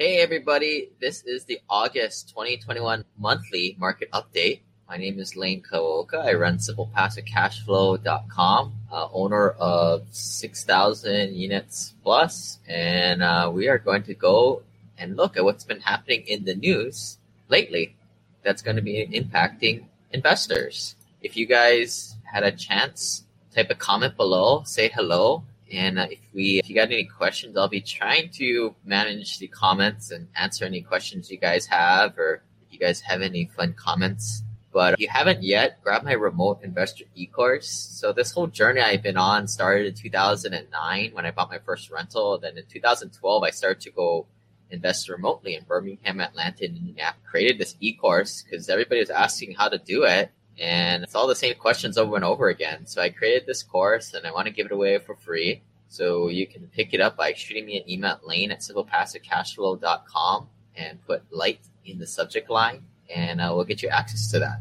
Hey everybody, this is the August 2021 monthly market update. My name is Lane Kawaoka. I run simplepassivecashflow.com, uh, owner of 6,000 units plus, and uh, we are going to go and look at what's been happening in the news lately that's going to be impacting investors. If you guys had a chance, type a comment below, say hello, and uh, if we, if you got any questions, I'll be trying to manage the comments and answer any questions you guys have, or if you guys have any fun comments. But if you haven't yet, grab my remote investor e-course. So this whole journey I've been on started in 2009 when I bought my first rental. Then in 2012, I started to go invest remotely in Birmingham, Atlanta, and Indianapolis. Created this e-course because everybody was asking how to do it and it's all the same questions over and over again. So I created this course and I want to give it away for free. So you can pick it up by shooting me an email at lane at simplepassivecashflow.com and put light in the subject line and uh, we'll get you access to that.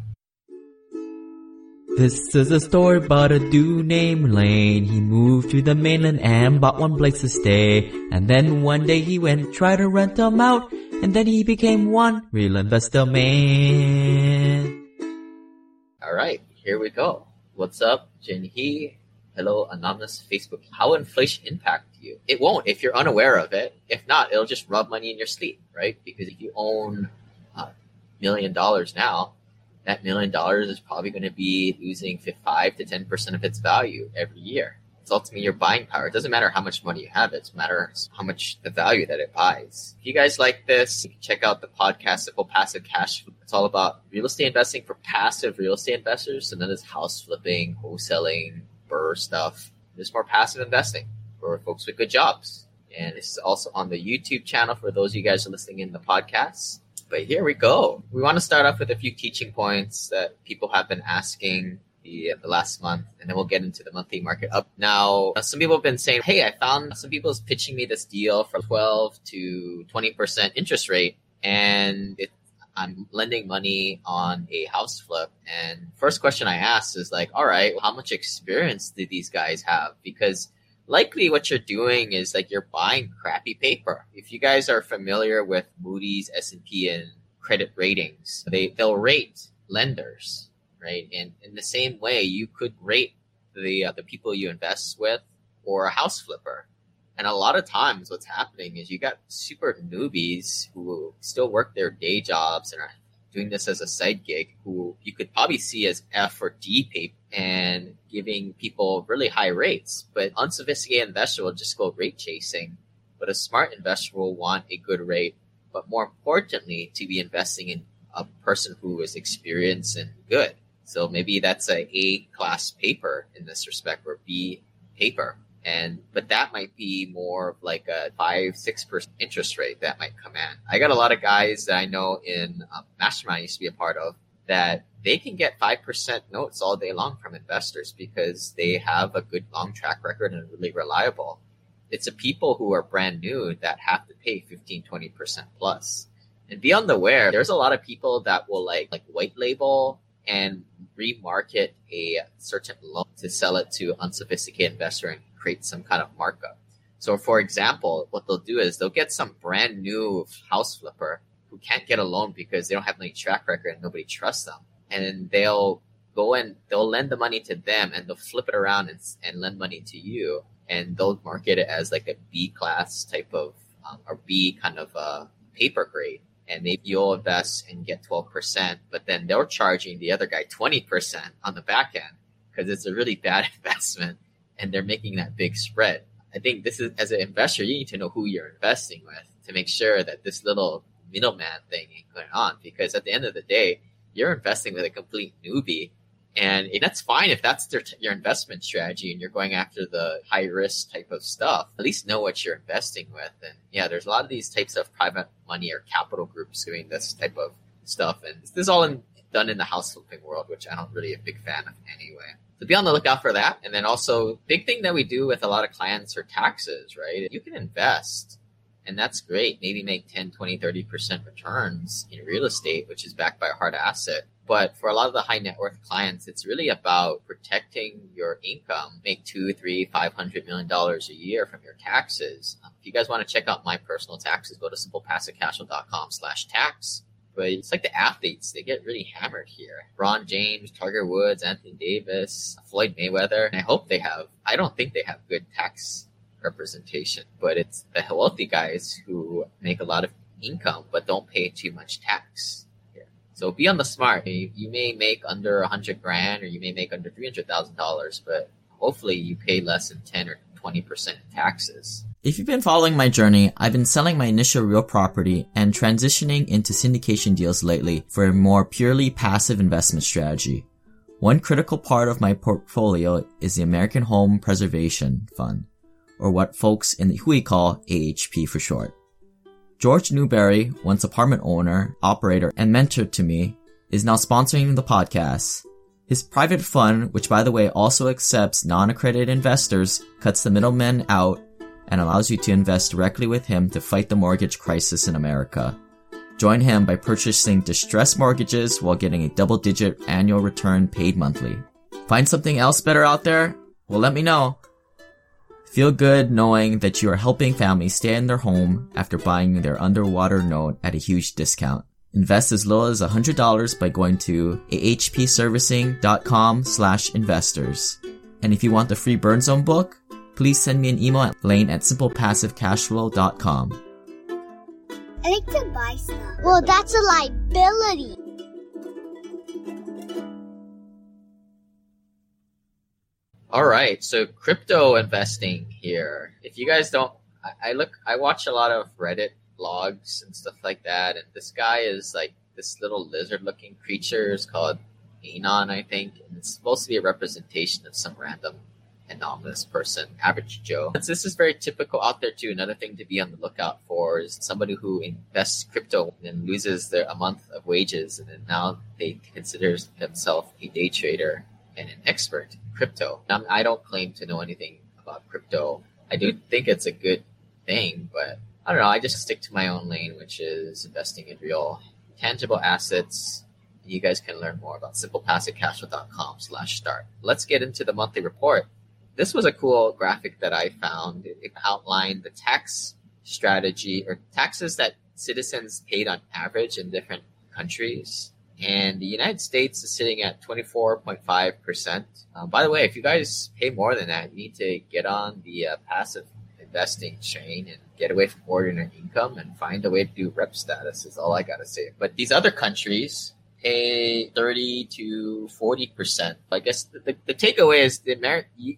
This is a story about a dude named Lane. He moved to the mainland and bought one place to stay. And then one day he went and tried to rent them out. And then he became one real investor man. All right, here we go. What's up, Jin Hee? Hello, anonymous Facebook. How inflation impact you? It won't if you're unaware of it. If not, it'll just rub money in your sleep, right? Because if you own a million dollars now, that million dollars is probably going to be losing five to ten percent of its value every year. It's ultimately your buying power. It doesn't matter how much money you have; it matters how much the value that it buys. If you guys like this, check out the podcast Simple Passive Cash. It's all about real estate investing for passive real estate investors, and then there's house flipping, wholesaling, BRRRR stuff. There's more passive investing for folks with good jobs. And this is also on the YouTube channel for those of you guys are listening in the podcast. But here we go. We want to start off with a few teaching points that people have been asking the, the last month, and then we'll get into the monthly market up. Now, some people have been saying, hey, I found some people's pitching me this deal for 12 to 20% interest rate, and it, I'm lending money on a house flip. And first question I asked is like, all right, how much experience do these guys have? Because likely what you're doing is like you're buying crappy paper. If you guys are familiar with Moody's, S&P and credit ratings, they they'll rate lenders, right? And in the same way, you could rate the uh, the people you invest with or a house flipper. And a lot of times what's happening is you got super newbies who still work their day jobs and are doing this as a side gig who you could probably see as F or D paper and giving people really high rates. But unsophisticated investor will just go rate chasing. But a smart investor will want a good rate, but more importantly, to be investing in a person who is experienced and good. So maybe that's a A class paper in this respect or B paper. And but that might be more of like a five, six percent interest rate that might come in. I got a lot of guys that I know in um, Mastermind I used to be a part of that they can get 5% notes all day long from investors because they have a good long track record and really reliable. It's the people who are brand new that have to pay 15, 20% plus. And be on the aware, there's a lot of people that will like, like white label and remarket a certain loan to sell it to unsophisticated investor and create some kind of markup. So for example, what they'll do is they'll get some brand new house flipper who can't get a loan because they don't have any track record and nobody trusts them. And then they'll go and they'll lend the money to them and they'll flip it around and, and lend money to you. And they'll market it as like a B class type of, um, or B kind of uh, paper grade. And maybe you'll invest and get 12%, but then they're charging the other guy 20% on the back end because it's a really bad investment and they're making that big spread. I think this is, as an investor, you need to know who you're investing with to make sure that this little middleman thing ain't going on because at the end of the day, you're investing with a complete newbie. And that's fine if that's their, your investment strategy and you're going after the high risk type of stuff. At least know what you're investing with. And yeah, there's a lot of these types of private money or capital groups doing this type of stuff. And this is all in, done in the house flipping world, which I don't really a big fan of anyway. So be on the lookout for that. And then also big thing that we do with a lot of clients are taxes, right? You can invest And that's great. Maybe make 10, 20, 30% returns in real estate, which is backed by a hard asset. But for a lot of the high net worth clients, it's really about protecting your income. Make two, three, five hundred million dollars a year from your taxes. Um, if you guys want to check out my personal taxes, go to simplepassivecashflow.com slash tax. But it's like the athletes, they get really hammered here. Ron James, Tiger Woods, Anthony Davis, Floyd Mayweather. I hope they have, I don't think they have good tax representation, but it's the wealthy guys who make a lot of income but don't pay too much tax. So be on the smart. You, may make under a hundred grand, or you may make under three hundred thousand dollars, but hopefully you pay less than ten or twenty percent taxes. If you've been following my journey, I've been selling my initial real property and transitioning into syndication deals lately for a more purely passive investment strategy. One critical part of my portfolio is the American Home Preservation Fund, or what folks in the Hui call AHP for short. George Newberry, once apartment owner, operator, and mentor to me, is now sponsoring the podcast. His private fund, which by the way also accepts non-accredited investors, cuts the middlemen out and allows you to invest directly with him to fight the mortgage crisis in America. Join him by purchasing distressed mortgages while getting a double digit annual return paid monthly. Find something else better out there? Well, let me know. Feel good knowing that you are helping families stay in their home after buying their underwater note at a huge discount. Invest as low as $100 by going to ahpservicing.com slash investors. And if you want the free Burn Zone book, please send me an email at lane at simplepassivecashflow.com. I like to buy stuff. Well, that's a liability. All right, so crypto investing here. If you guys don't, I, I look, I watch a lot of Reddit blogs and stuff like that, and this guy is like this little lizard-looking creature is called Anon, I think, and it's supposed to be a representation of some random anonymous person, average Joe. This is very typical out there too. Another thing to be on the lookout for is somebody who invests crypto and loses their a month of wages, and then now they consider themselves a day trader and an expert crypto. Now, I don't claim to know anything about crypto. I do hmm. think it's a good thing, but I don't know. I just stick to my own lane, which is investing in real tangible assets. You guys can learn more about simplepassivecashflow.com slash start. Let's get into the monthly report. This was a cool graphic that I found. It outlined the tax strategy or taxes that citizens paid on average in different countries and the United States is sitting at 24.5%. Uh, by the way, if you guys pay more than that, you need to get on the uh, passive investing chain and get away from ordinary income and find a way to do rep status is all I gotta say. But these other countries pay 30 to 40%. I guess the, the, the takeaway is the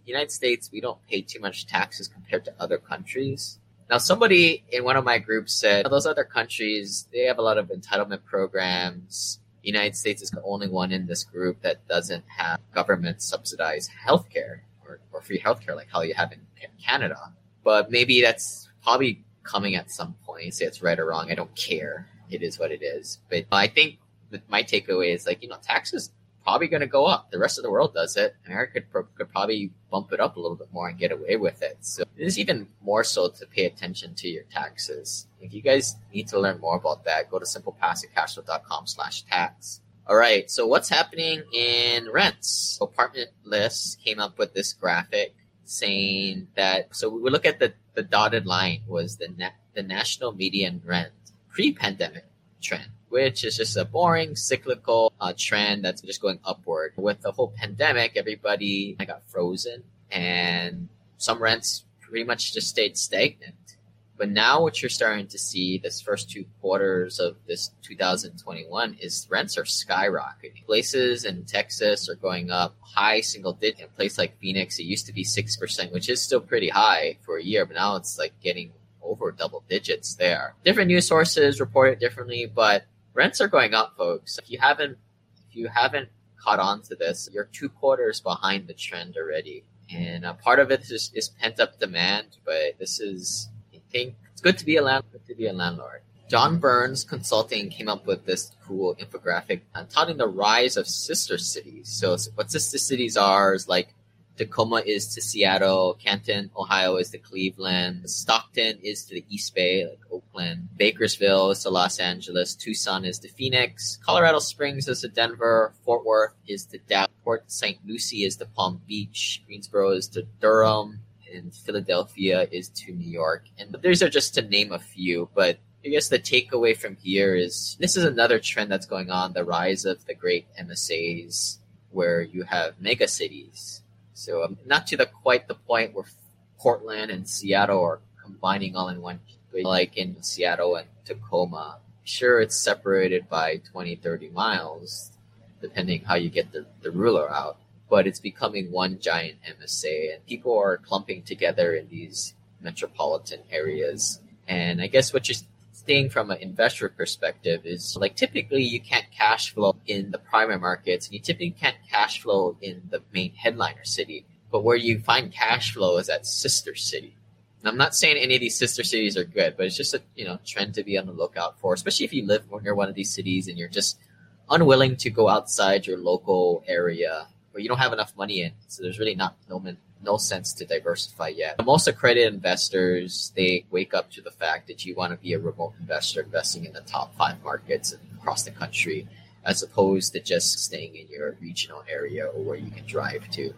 United States, we don't pay too much taxes compared to other countries. Now, somebody in one of my groups said those other countries, they have a lot of entitlement programs United States is the only one in this group that doesn't have government subsidized healthcare or, or free healthcare like how you have in Canada. But maybe that's probably coming at some point. Say it's right or wrong. I don't care. It is what it is. But I think my takeaway is like, you know, taxes probably going to go up. The rest of the world does it. America could, could probably bump it up a little bit more and get away with it. So it's even more so to pay attention to your taxes. If you guys need to learn more about that, go to simplepassivecashflow.com slash tax. All right. So what's happening in rents? Apartment List came up with this graphic saying that, so we look at the, the dotted line was the, the national median rent pre-pandemic trend which is just a boring cyclical uh, trend that's just going upward. With the whole pandemic, everybody got frozen and some rents pretty much just stayed stagnant. But now what you're starting to see this first two quarters of this 2021 is rents are skyrocketing. Places in Texas are going up high single digit. In a place like Phoenix, it used to be 6%, which is still pretty high for a year, but now it's like getting over double digits there. Different news sources report it differently, but rents are going up, folks. If you haven't, if you haven't caught on to this, you're two quarters behind the trend already. And uh, part of it is, is pent up demand, but this is, I think, it's good to be a landlord. To be a landlord. John Burns Consulting came up with this cool infographic uh, touting the rise of sister cities. So, what sister cities are is like Tacoma is to Seattle. Canton, Ohio is to Cleveland. Stockton is to the East Bay, like Oakland. Bakersville is to Los Angeles. Tucson is to Phoenix. Colorado Springs is to Denver. Fort Worth is to Dallas. Port St. Lucie is to Palm Beach. Greensboro is to Durham. And Philadelphia is to New York. And these are just to name a few, but I guess the takeaway from here is this is another trend that's going on the rise of the great MSAs where you have mega cities. So um, not to the quite the point where Portland and Seattle are combining all in one, like in Seattle and Tacoma. Sure, it's separated by 20, 30 miles, depending how you get the, the ruler out, but it's becoming one giant MSA and people are clumping together in these metropolitan areas. And I guess what you're thing from an investor perspective is like typically you can't cash flow in the primary markets and you typically can't cash flow in the main headliner city. But where you find cash flow is at sister city. And I'm not saying any of these sister cities are good, but it's just a you know trend to be on the lookout for, especially if you live near one of these cities and you're just unwilling to go outside your local area or you don't have enough money in. So there's really not no no sense to diversify yet. Most accredited investors, they wake up to the fact that you want to be a remote investor investing in the top five markets across the country, as opposed to just staying in your regional area or where you can drive to.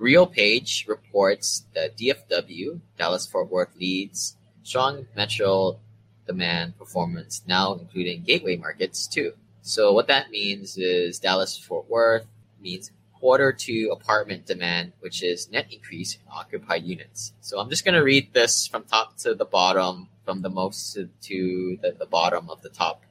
RealPage reports that DFW, Dallas Fort Worth leads strong metro demand performance, now including gateway markets too. So what that means is Dallas Fort Worth means quarter to apartment demand, which is net increase in occupied units. So I'm just going to read this from top to the bottom, from the most to, the, the bottom of the top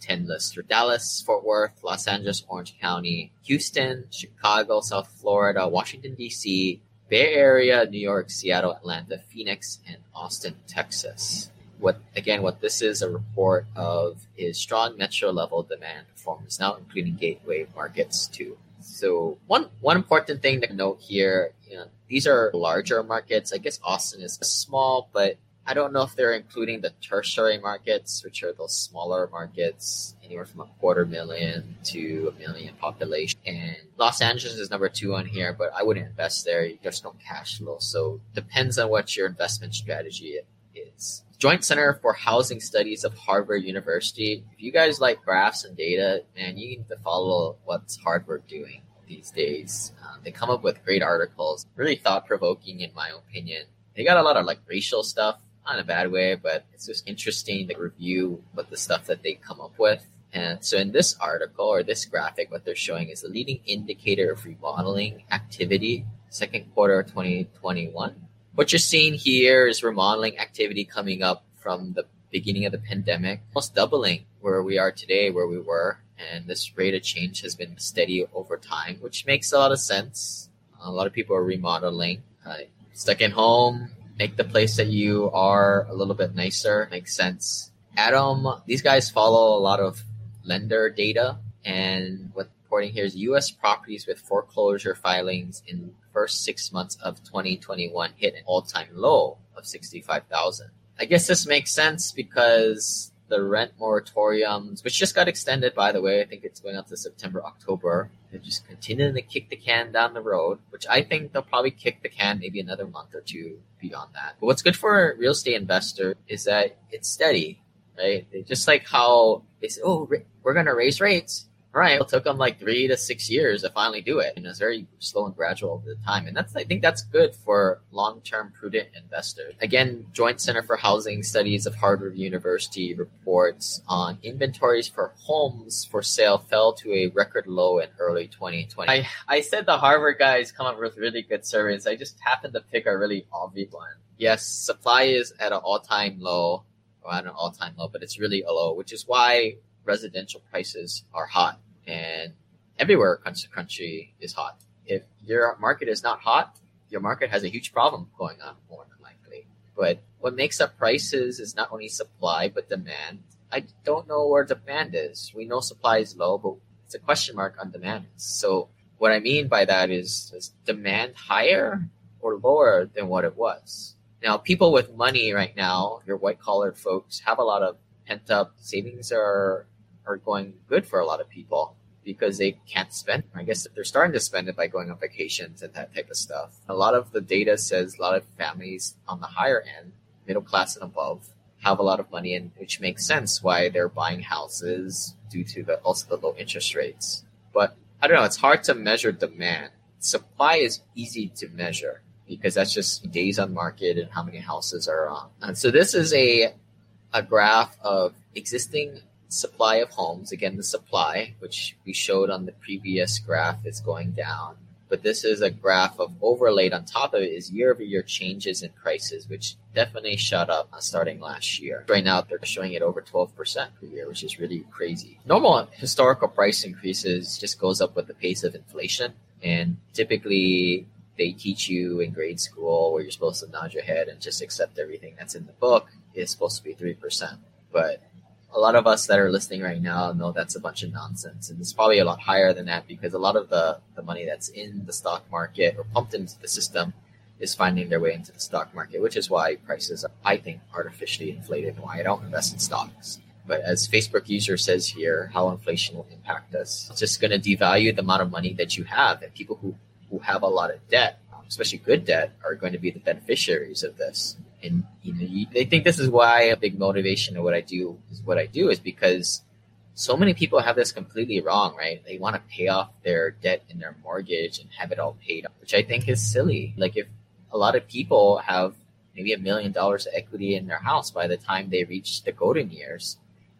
10 list for Dallas, Fort Worth, Los Angeles, Orange County, Houston, Chicago, South Florida, Washington, D.C., Bay Area, New York, Seattle, Atlanta, Phoenix, and Austin, Texas. What again? What this is a report of is strong metro level demand performance, now including gateway markets too. So one one important thing to note here, you know, these are larger markets. I guess Austin is small, but I don't know if they're including the tertiary markets, which are those smaller markets, anywhere from a quarter million to a million population. And Los Angeles is number two on here, but I wouldn't invest there. There's no cash flow. So depends on what your investment strategy is. Joint Center for Housing Studies of Harvard University. If you guys like graphs and data, man, you need to follow what's Harvard doing these days. Uh, they come up with great articles, really thought provoking in my opinion. They got a lot of like racial stuff, not in a bad way, but it's just interesting to review what the stuff that they come up with. And so in this article or this graphic, what they're showing is the leading indicator of remodeling activity, second quarter of 2021 what you're seeing here is remodeling activity coming up from the beginning of the pandemic, almost doubling where we are today, where we were. And this rate of change has been steady over time, which makes a lot of sense. A lot of people are remodeling. Uh, stuck in home, make the place that you are a little bit nicer. Makes sense. ATTOM, these guys follow a lot of lender data. And what reporting here is U.S. properties with foreclosure filings in first six months of 2021 hit an all-time low of 65,000. I guess this makes sense because the rent moratoriums, which just got extended, by the way, I think it's going up to September, October. They're just continuing to kick the can down the road, which I think they'll probably kick the can maybe another month or two beyond that. But what's good for a real estate investor is that it's steady, right? They, just like how they say, oh, we're going to raise rates right, it took them like three to six years to finally do it. And it's very slow and gradual over the time. And that's, I think that's good for long-term prudent investors. Again, Joint Center for Housing Studies of Harvard University reports on inventories for homes for sale fell to a record low in early 2020. I, I said the Harvard guys come up with really good surveys. I just happened to pick a really obvious one. Yes, supply is at an all-time low, or at an all-time low, but it's really a low, which is why residential prices are hot and everywhere across the country is hot. If your market is not hot, your market has a huge problem going on more than likely. But what makes up prices is not only supply but demand. I don't know where demand is. We know supply is low, but it's a question mark on demand. So what I mean by that is, is demand higher or lower than what it was? Now, people with money right now, your white collar folks, have a lot of pent up savings are are going good for a lot of people because they can't spend. I guess they're starting to spend it by going on vacations and that type of stuff. A lot of the data says a lot of families on the higher end, middle class and above, have a lot of money, and which makes sense why they're buying houses due to the also the low interest rates. But I don't know. It's hard to measure demand. Supply is easy to measure because that's just days on market and how many houses are on. And so this is a a graph of existing supply of homes. Again, the supply, which we showed on the previous graph, is going down. But this is a graph of overlaid on top of it is year over year changes in prices, which definitely shot up starting last year. Right now, they're showing it over 12% per year, which is really crazy. Normal historical price increases just goes up with the pace of inflation. And typically, they teach you in grade school where you're supposed to nod your head and just accept everything that's in the book is supposed to be 3%. But a lot of us that are listening right now know that's a bunch of nonsense. And it's probably a lot higher than that because a lot of the, the money that's in the stock market or pumped into the system is finding their way into the stock market, which is why prices are, I think, artificially inflated and why I don't invest in stocks. But as Facebook user says here, how inflation will impact us. It's just going to devalue the amount of money that you have. And people who, who have a lot of debt, especially good debt, are going to be the beneficiaries of this and you know, you, I think this is why a big motivation of what I do is what I do is because so many people have this completely wrong, right? They want to pay off their debt and their mortgage and have it all paid off, which I think is silly. Like if a lot of people have maybe a million dollars of equity in their house by the time they reach the golden years,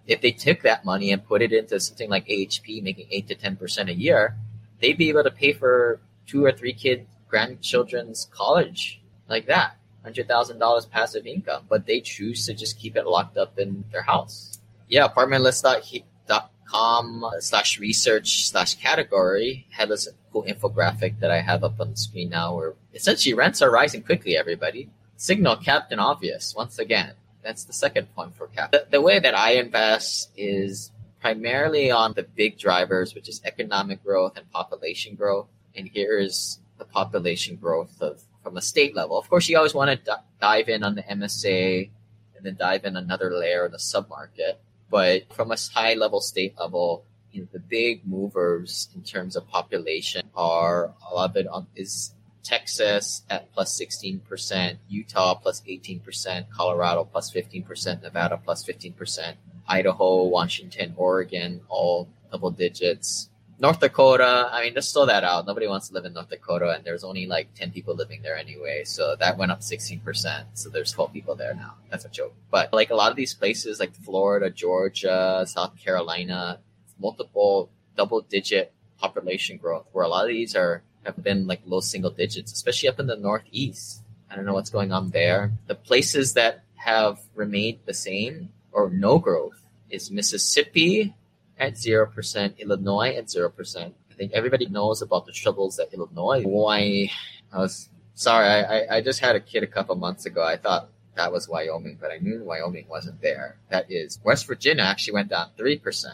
if they took that money and put it into something like AHP, making eight to ten percent a year, they'd be able to pay for two or three kid grandchildren's college like that hundred thousand dollars passive income, but they choose to just keep it locked up in their house. Yeah, apartmentlist.com slash research slash category had this cool infographic that I have up on the screen now where essentially rents are rising quickly, everybody. Signal Captain Obvious, once again. That's the second point for Cap. The, the way that I invest is primarily on the big drivers, which is economic growth and population growth. And here is the population growth of from a state level. Of course, you always want to d- dive in on the MSA and then dive in another layer in the submarket. But from a high level state level, you know, the big movers in terms of population are a lot of it on, is Texas at plus 16%, Utah plus 18%, Colorado plus 15%, Nevada plus 15%, Idaho, Washington, Oregon, all double digits. North Dakota, I mean, just throw that out. Nobody wants to live in North Dakota, and there's only like 10 people living there anyway. So that went up 16%. So there's 12 people there now. That's a joke. But like a lot of these places, like Florida, Georgia, South Carolina, multiple double digit population growth, where a lot of these are have been like low single digits, especially up in the Northeast. I don't know what's going on there. The places that have remained the same or no growth is Mississippi, at 0%, Illinois at 0%. I think everybody knows about the troubles that Illinois, Why? I was sorry, I, I just had a kid a couple months ago. I thought that was Wyoming, but I knew Wyoming wasn't there. That is West Virginia actually went down 3%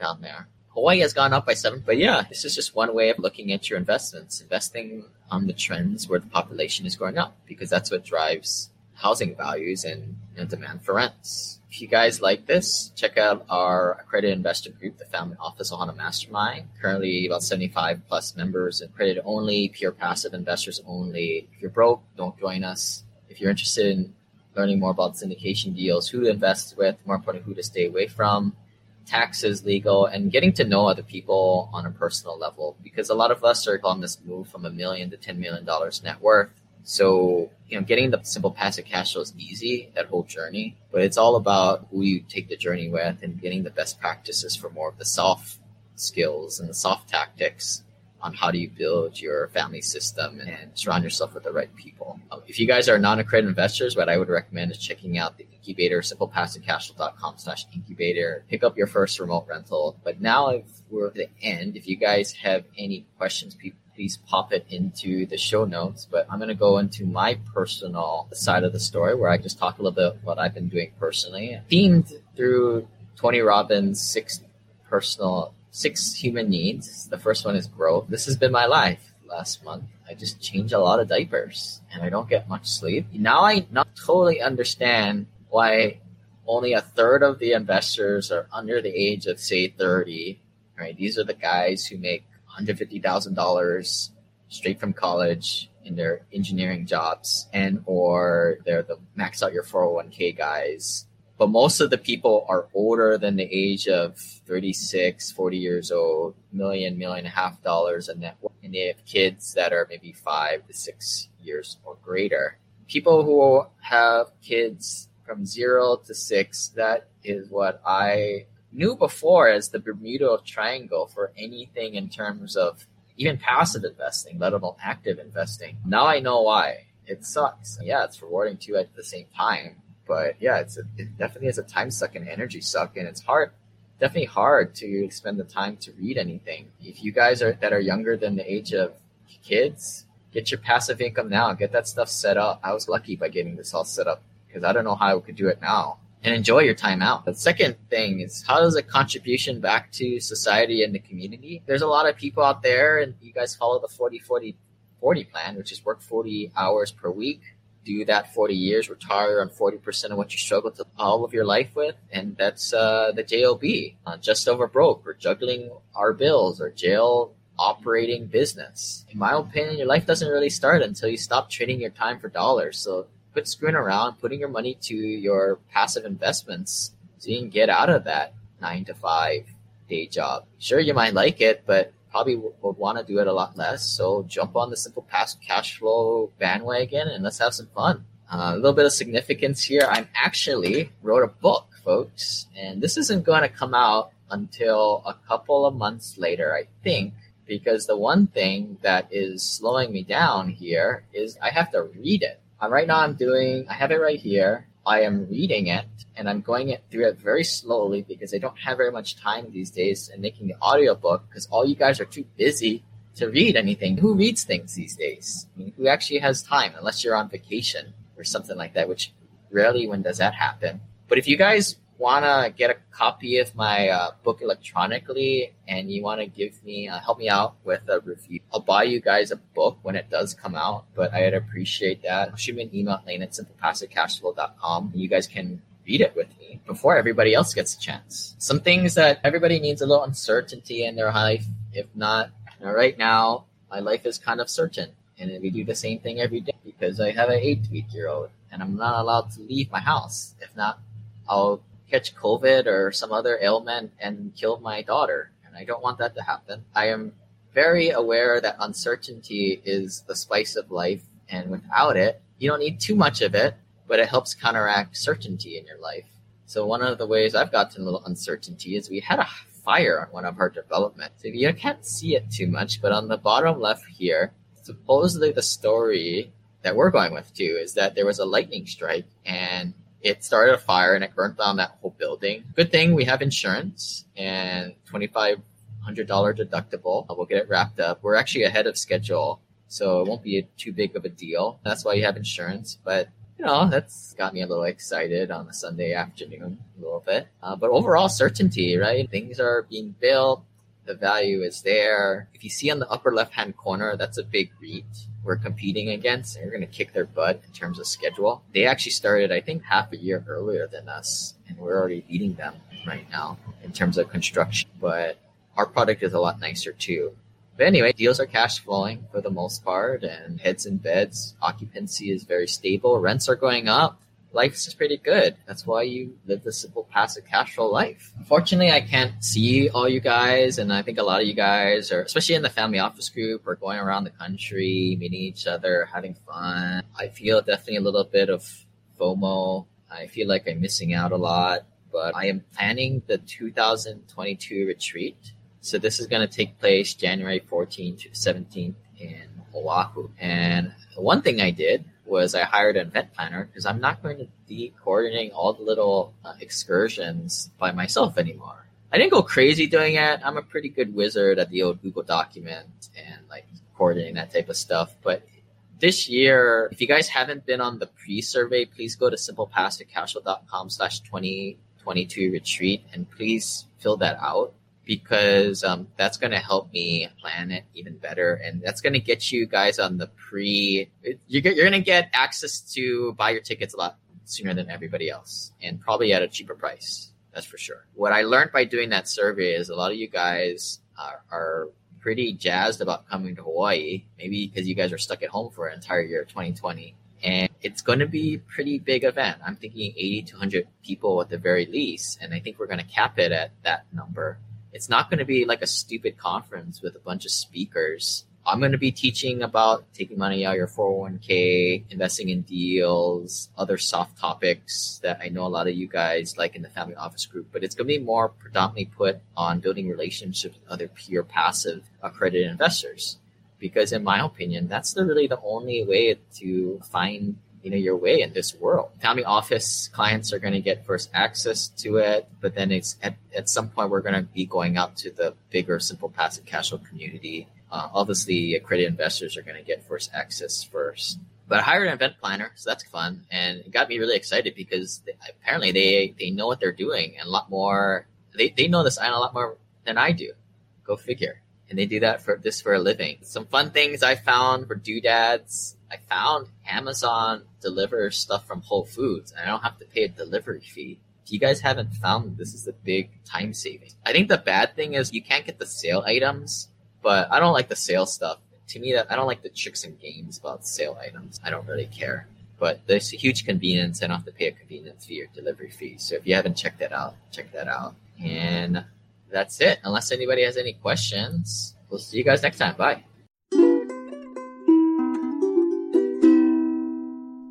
down there. Hawaii has gone up by seven, but yeah, this is just one way of looking at your investments, investing on the trends where the population is going up, because that's what drives housing values and, and demand for rents. If you guys like this, check out our accredited investor group, the Family Office Ohana Mastermind. Currently about 75 plus members, accredited only, pure passive investors only. If you're broke, don't join us. If you're interested in learning more about syndication deals, who to invest with, more importantly, who to stay away from, taxes, legal, and getting to know other people on a personal level. Because a lot of us are on this move from a million to $10 million net worth so, you know, getting the simple passive cash flow is easy, that whole journey, but it's all about who you take the journey with and getting the best practices for more of the soft skills and the soft tactics on how do you build your family system and surround yourself with the right people. If you guys are non-accredited investors, what I would recommend is checking out the incubator, simplepassivecashflow.com slash incubator. Pick up your first remote rental. But now if we're at the end, if you guys have any questions, people please pop it into the show notes. But I'm going to go into my personal side of the story where I just talk a little bit what I've been doing personally. Themed through Tony Robbins' six personal, six human needs. The first one is growth. This has been my life last month. I just change a lot of diapers and I don't get much sleep. Now I not totally understand why only a third of the investors are under the age of say 30 right? These are the guys who make $150,000 straight from college in their engineering jobs and or they're the max out your 401k guys. But most of the people are older than the age of 36 40 years old million million and a half dollars a net. Worth, and they have kids that are maybe five to six years or greater. People who have kids from zero to six that is what i knew before as the bermuda triangle for anything in terms of even passive investing let alone active investing now i know why it sucks yeah it's rewarding too at the same time but yeah, it's a, it definitely is a time suck and energy suck, and it's hard, definitely hard to spend the time to read anything. If you guys are that are younger than the age of kids, get your passive income now. Get that stuff set up. I was lucky by getting this all set up because I don't know how I could do it now. And enjoy your time out. The second thing is how does a contribution back to society and the community? There's a lot of people out there, and you guys follow the 40 40 40 plan, which is work 40 hours per week do that 40 years, retire on 40% of what you struggled to all of your life with. And that's uh, the JOB, uh, just over broke or juggling our bills or jail operating business. In my opinion, your life doesn't really start until you stop trading your time for dollars. So quit screwing around, putting your money to your passive investments so you can get out of that nine to five day job. Sure, you might like it, but probably would want to do it a lot less. So jump on the simple passive cash flow bandwagon and let's have some fun. Uh, a little bit of significance here. I actually wrote a book, folks, and this isn't going to come out until a couple of months later, I think, because the one thing that is slowing me down here is I have to read it. Uh, right now, I'm doing, I have it right here. I am reading it and I'm going it through it very slowly because I don't have very much time these days and making the audiobook because all you guys are too busy to read anything. Who reads things these days? I mean, who actually has time unless you're on vacation or something like that, which rarely when does that happen. But if you guys want to get a copy of my uh, book electronically and you want to give me uh, help me out with a review. I'll buy you guys a book when it does come out but i'd appreciate that. Shoot me an email at lane at simplepassivecashflow.com and you guys can read it with me before everybody else gets a chance. Some things that everybody needs a little uncertainty in their life if not you know, right now my life is kind of certain and we do the same thing every day because i have an eight week year old and i'm not allowed to leave my house. If not I'll catch COVID or some other ailment and kill my daughter. And I don't want that to happen. I am very aware that uncertainty is the spice of life. And without it, you don't need too much of it, but it helps counteract certainty in your life. So one of the ways I've gotten a little uncertainty is we had a fire on one of our developments. You can't see it too much, but on the bottom left here, supposedly the story that we're going with too is that there was a lightning strike and it started a fire and it burnt down that whole building. Good thing we have insurance and twenty five hundred dollar deductible. We'll get it wrapped up. We're actually ahead of schedule, so it won't be too big of a deal. That's why you have insurance. But you know, that's got me a little excited on a Sunday afternoon, a little bit. Uh, but overall, certainty, right? Things are being built. The value is there. If you see on the upper left hand corner, that's a big REIT we're competing against, and we're going to kick their butt in terms of schedule. They actually started, I think, half a year earlier than us, and we're already beating them right now in terms of construction. But our product is a lot nicer too. But anyway, deals are cash flowing for the most part, and heads and beds. Occupancy is very stable. Rents are going up life is pretty good. That's why you live the simple passive cash flow life. Unfortunately, I can't see all you guys, and I think a lot of you guys are, especially in the family office group, are going around the country, meeting each other, having fun. I feel definitely a little bit of FOMO. I feel like I'm missing out a lot, but I am planning the 2022 retreat. So this is going to take place January 14th to 17th in Oahu. And one thing I did was I hired an event planner because I'm not going to be coordinating all the little uh, excursions by myself anymore. I didn't go crazy doing it. I'm a pretty good wizard at the old Google document and like coordinating that type of stuff. But this year, if you guys haven't been on the pre-survey, please go to simplepassivecashflow.com slash 2022 retreat and please fill that out because um, that's going to help me plan it even better and that's going to get you guys on the pre you're, you're going to get access to buy your tickets a lot sooner than everybody else and probably at a cheaper price That's for sure. What I learned by doing that survey is a lot of you guys are, are pretty jazzed about coming to Hawaii, maybe because you guys are stuck at home for an entire year of 2020. And it's going to be a pretty big event. I'm thinking 80 to 100 people at the very least. And I think we're going to cap it at that number. It's not going to be like a stupid conference with a bunch of speakers I'm going to be teaching about taking money out of your 401k, investing in deals, other soft topics that I know a lot of you guys like in the family office group, but it's going to be more predominantly put on building relationships with other pure passive accredited investors. Because in my opinion, that's the, really the only way to find you know your way in this world. Family office clients are going to get first access to it, but then it's at, at some point we're going to be going out to the bigger simple passive cash flow community uh, obviously, accredited investors are going to get first access first. But I hired an event planner, so that's fun, and it got me really excited because they, apparently they they know what they're doing and a lot more. They they know this a lot more than I do. Go figure. And they do that for this for a living. Some fun things I found for doodads. I found Amazon delivers stuff from Whole Foods, and I don't have to pay a delivery fee. If you guys haven't found this is a big time saving. I think the bad thing is you can't get the sale items but I don't like the sale stuff. To me, that I don't like the tricks and games about sale items. I don't really care. But there's a huge convenience. I don't have to pay a convenience fee or delivery fee. So if you haven't checked that out, check that out. And that's it. Unless anybody has any questions, we'll see you guys next time. Bye.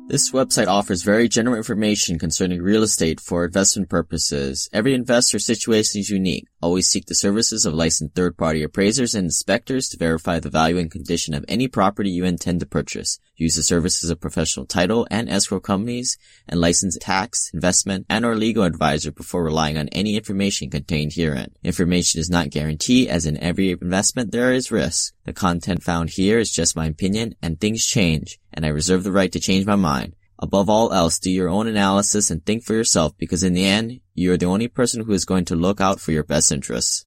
This website offers very general information concerning real estate for investment purposes. Every investor situation is unique. Always seek the services of licensed third-party appraisers and inspectors to verify the value and condition of any property you intend to purchase. Use the services of professional title and escrow companies and licensed tax, investment, and or legal advisor before relying on any information contained herein. Information is not guaranteed as in every investment there is risk. The content found here is just my opinion and things change and I reserve the right to change my mind. Above all else, do your own analysis and think for yourself because in the end, you are the only person who is going to look out for your best interests.